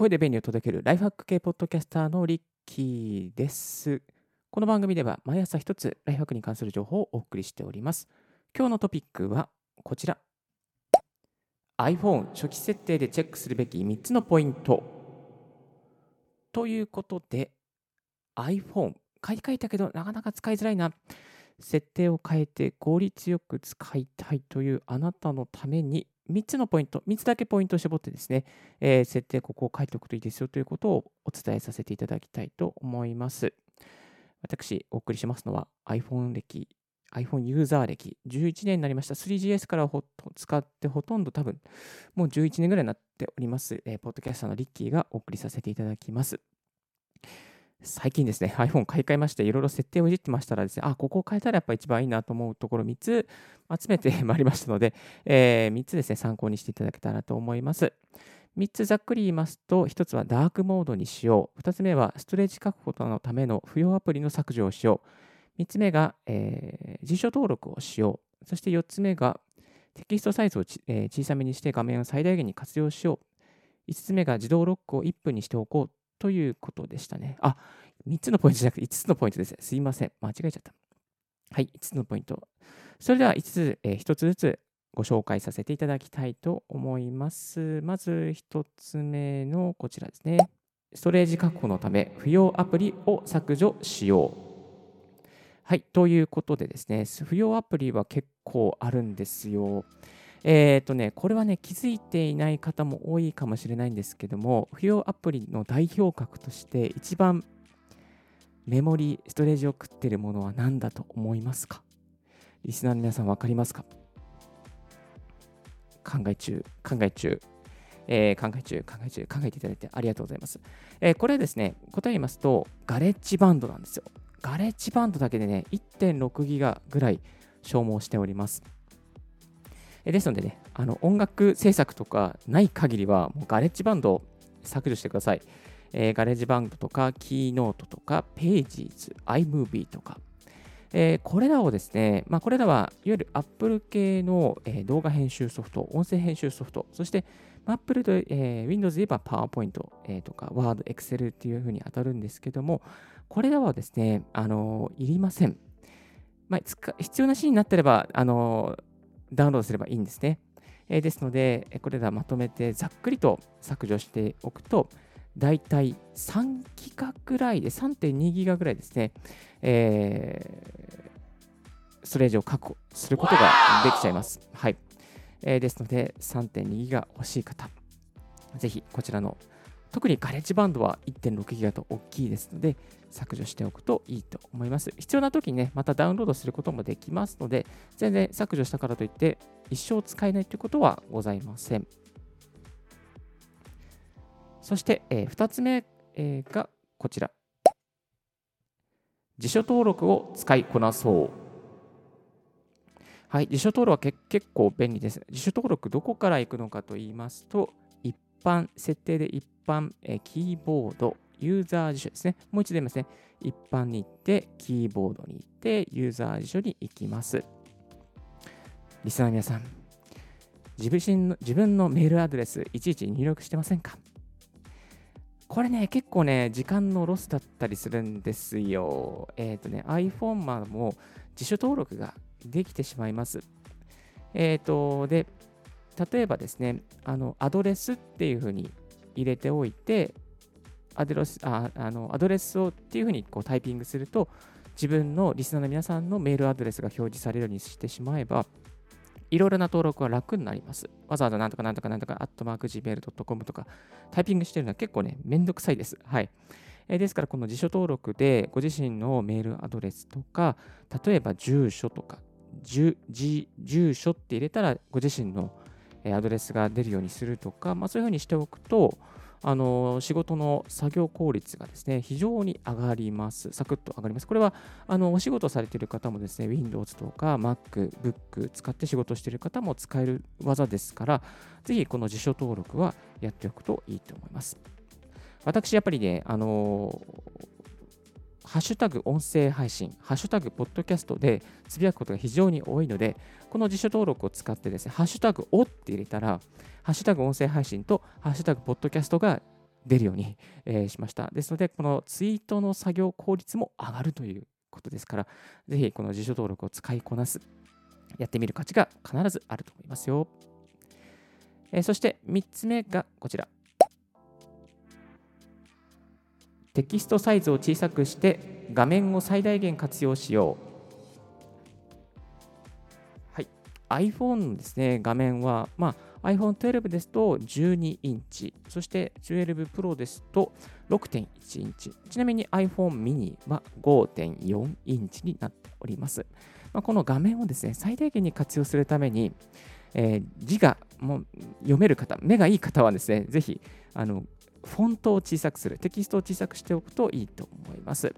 声で便利を届けるライフハック系ポッドキャスターのリッキーです。この番組では毎朝一つライフハックに関する情報をお送りしております。今日のトピックはこちら。iPhone 初期設定でチェックするべき3つのポイント。ということで iPhone 買い替えたけどなかなか使いづらいな。設定を変えて効率よく使いたいというあなたのために3つのポイント、3つだけポイントを絞ってですね、えー、設定ここを書いておくといいですよということをお伝えさせていただきたいと思います。私、お送りしますのは iPhone 歴、iPhone ユーザー歴、11年になりました。3GS からほ使ってほとんど多分、もう11年ぐらいになっております、えー、ポッドキャスターのリッキーがお送りさせていただきます。最近ですね、iPhone 買い替えまして、いろいろ設定をいじってましたらですね、あ、ここを変えたらやっぱ一番いいなと思うところ3つ集めて まいりましたので、えー、3つですね、参考にしていただけたらと思います。3つざっくり言いますと、1つはダークモードにしよう。2つ目はストレージ確保のための不要アプリの削除をしよう。3つ目が、えー、辞書登録をしよう。そして4つ目がテキストサイズをえー、小さめにして画面を最大限に活用しよう。5つ目が自動ロックを1分にしておこうということでしたね。あ、3つのポイントじゃなくて5つのポイントです。すいません。間違えちゃった。はい、5つのポイント。それでは5つ、えー、1つずつご紹介させていただきたいと思います。まず1つ目のこちらですね。ストレージ確保のため、不要アプリを削除しよう。はい、ということでですね、不要アプリは結構あるんですよ。えっ、ー、とね、これはね、気づいていない方も多いかもしれないんですけども、不要アプリの代表格として一番メモリ、ストレージを食ってるものは何だと思いますか？リスナーの皆さん分かりますか？考え中、考え中、えー、考え中、考え中、考えていただいてありがとうございます。えー、これはですね、答え言いますと、ガレッジバンドなんですよ。ガレッジバンドだけでね、1.6ギガぐらい消耗しております。ですのでね、あの音楽制作とかない限りは、もうガレッジバンドを削除してください。えー、 GarageBand とか、 Keynote とか、 Pages、iMovie とか、えー、これらをですね、まあ、これらはいわゆる Apple 系の、動画編集ソフト、音声編集ソフト、そして Apple と、えー、Windows で言えば PowerPoint、とか Word、Excel っていうふうに当たるんですけども、これらはですね、あのいりません。まあ、必要なシーンになってれば、あのダウンロードすればいいんですね。えー、ですので、これらまとめてざっくりと削除しておくと、だいたい3ギガぐらいで、3.2ギガぐらいですね、えー、ストレージを確保することができちゃいます。はい。えー、ですので、3.2ギガ欲しい方、ぜひこちらの、特にガレッジバンドは1.6ギガと大きいですので、削除しておくといいと思います。必要な時にね、またダウンロードすることもできますので、全然削除したからといって、一生使えないということはございません。そして、えー、2つ目、えー、がこちら。辞書登録を使いこなそう。はい、辞書登録は結構便利です。辞書登録どこから行くのかと言いますと、般、設定で一般、え、キーボード、ユーザー辞書ですね。もう一度言いますね。一般に行って、キーボードに行って、ユーザー辞書に行きます。リスナーの皆さん、自分の自分のメールアドレス、いちいち入力してませんか？これね、結構ね、時間のロスだったりするんですよ。えっ、ー、とね、iPhone も自主登録ができてしまいます。えっ、ー、と、で、例えばですね、あの、アドレスっていうふうに入れておいて、アドレスああのアドレスをっていうふうにこうタイピングすると、自分のリスナーの皆さんのメールアドレスが表示されるようにしてしまえば、いろいろな登録は楽になります。わざわざなんとかなんとかなんとか、アットマーク Gmail.com とかタイピングしてるのは結構ね、めんどくさいです。はい。えー、ですから、この辞書登録でご自身のメールアドレスとか、例えば住所とか、住所って入れたらご自身のアドレスが出るようにするとか、まあ、そういうふうにしておくと、あの仕事の作業効率がですね、非常に上がります。サクッと上がります。これは、あのお仕事されている方もですね、Windows とか MacBook 使って仕事している方も使える技ですから、ぜひこの辞書登録はやっておくといいと思います。私、やっぱりね、あのハッシュタグ音声配信、ハッシュタグポッドキャストでつぶやくことが非常に多いので、この辞書登録を使ってですね、ハッシュタグをって入れたら、ハッシュタグ音声配信とハッシュタグポッドキャストが出るように、え、しました。ですので、このツイートの作業効率も上がるということですから、ぜひこの辞書登録を使いこなす、やってみる価値が必ずあると思いますよ。えー、そして3つ目がこちら。テキストサイズを小さくして画面を最大限活用しよう。はい、iPhone のですね、画面は、まあ、iPhone 12ですと12インチ、そして12 Pro ですと6.1インチ、ちなみに iPhone mini は5.4インチになっております。まあ、この画面をですね、最大限に活用するために、えー、字がもう読める方、目がいい方はですね、ぜひあのフォントを小さくする、テキストを小さくしておくといいと思います。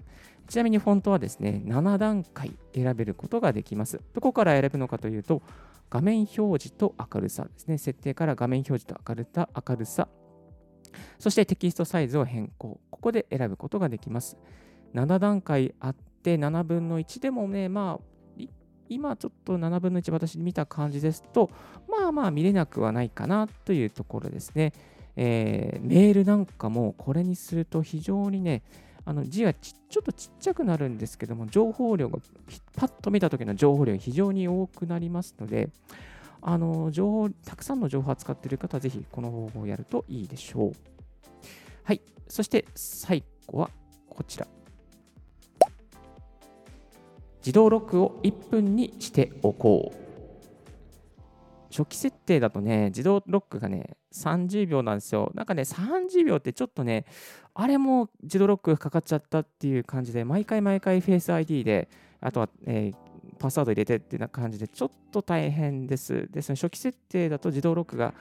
ちなみにフォントはですね、7段階選べることができます。どこから選ぶのかというと、画面表示と明るさですね。設定から画面表示と明るさ、明るさ、そしてテキストサイズを変更。ここで選ぶことができます。7段階あって7分の1でもね、まあ、今ちょっと7分の1私見た感じですと、まあまあ見れなくはないかなというところですね。えー、メールなんかもこれにすると非常にね、あの字がちょっとちっちゃくなるんですけども、情報量がパッと見た時の情報量が非常に多くなりますので、あの情報たくさんの情報を扱っている方はぜひこの方法をやるといいでしょう。はい。そして最後はこちら。自動ロックを1分にしておこう。初期設定だとね、自動ロックがね、30秒なんですよ。なんかね、30秒ってちょっとね、あれも自動ロックかかっちゃったっていう感じで、毎回毎回フェイス ID で、あとは、えー、パスワード入れてっていう感じで、ちょっと大変です。ですね、初期設定だと自動ロックが、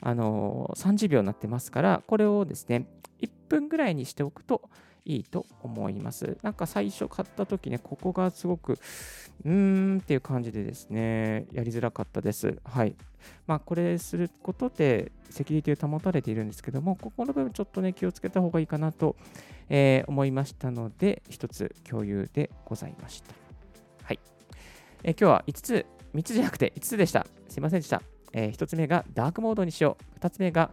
あのー、30秒になってますから、これをですね、1分ぐらいにしておくと、いいと思います。なんか最初買った時ね、ここがすごく、うーんっていう感じでですね、やりづらかったです。はい。まあ、これすることでセキュリティを保たれているんですけども、ここの部分ちょっとね、気をつけた方がいいかなと、えー、思いましたので、一つ共有でございました。はい。えー、今日は5つ、3つじゃなくて5つでした。すいませんでした。えー、1つ目がダークモードにしよう。2つ目が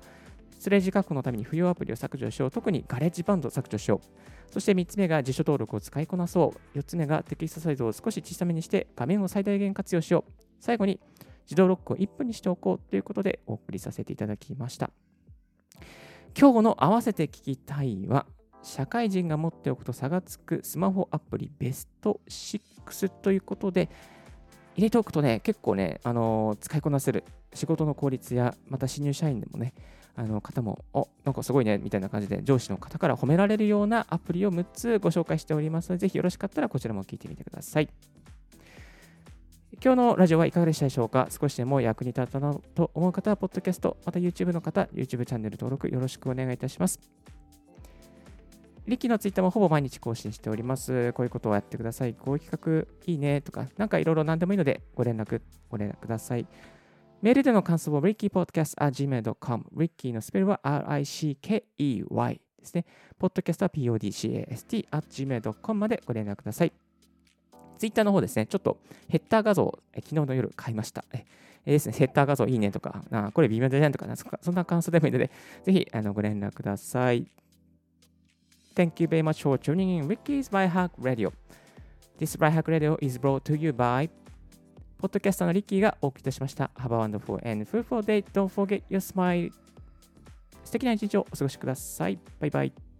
スレージ確保のために不要アプリを削除しよう。特にガレッジバンドを削除しよう。そして3つ目が辞書登録を使いこなそう。4つ目がテキストサイズを少し小さめにして画面を最大限活用しよう。最後に自動ロックを1分にしておこうということでお送りさせていただきました。今日の合わせて聞きたいは、社会人が持っておくと差がつくスマホアプリベスト6ということで、入れておくとね、結構ね、あのー、使いこなせる仕事の効率や、また新入社員でもね、あの方も、おなんかすごいね、みたいな感じで上司の方から褒められるようなアプリを6つご紹介しておりますので、ぜひよろしかったらこちらも聞いてみてください。今日のラジオはいかがでしたでしょうか少しでも役に立ったなと思う方は、ポッドキャスト、また YouTube の方、YouTube チャンネル登録よろしくお願いいたします。リッキーのツイッターもほぼ毎日更新しております。こういうことをやってください。こういう企画いいねとか、なんかいろいろ何でもいいのでご連絡、ご連絡ください。メールでの感想は rickypodcast.gmail.com。Ricky のスペルは R-I-C-K-E-Y ですね。podcast は podcast.gmail.com までご連絡ください。ツイッターの方ですね、ちょっとヘッダー画像、昨日の夜買いました。ええですね、ヘッダー画像いいねとか、あこれ微妙じゃないとかそんな感想でもいいので、ぜひあのご連絡ください。Thank you very much for tuning in Ricky's By Hack Radio. This By Hack Radio is brought to you by ポッドキャスターのリッキーがお送りいたしました。Have a wonderful and fruitful day. Don't forget your smile. 素敵な一日をお過ごしください。バイバイ。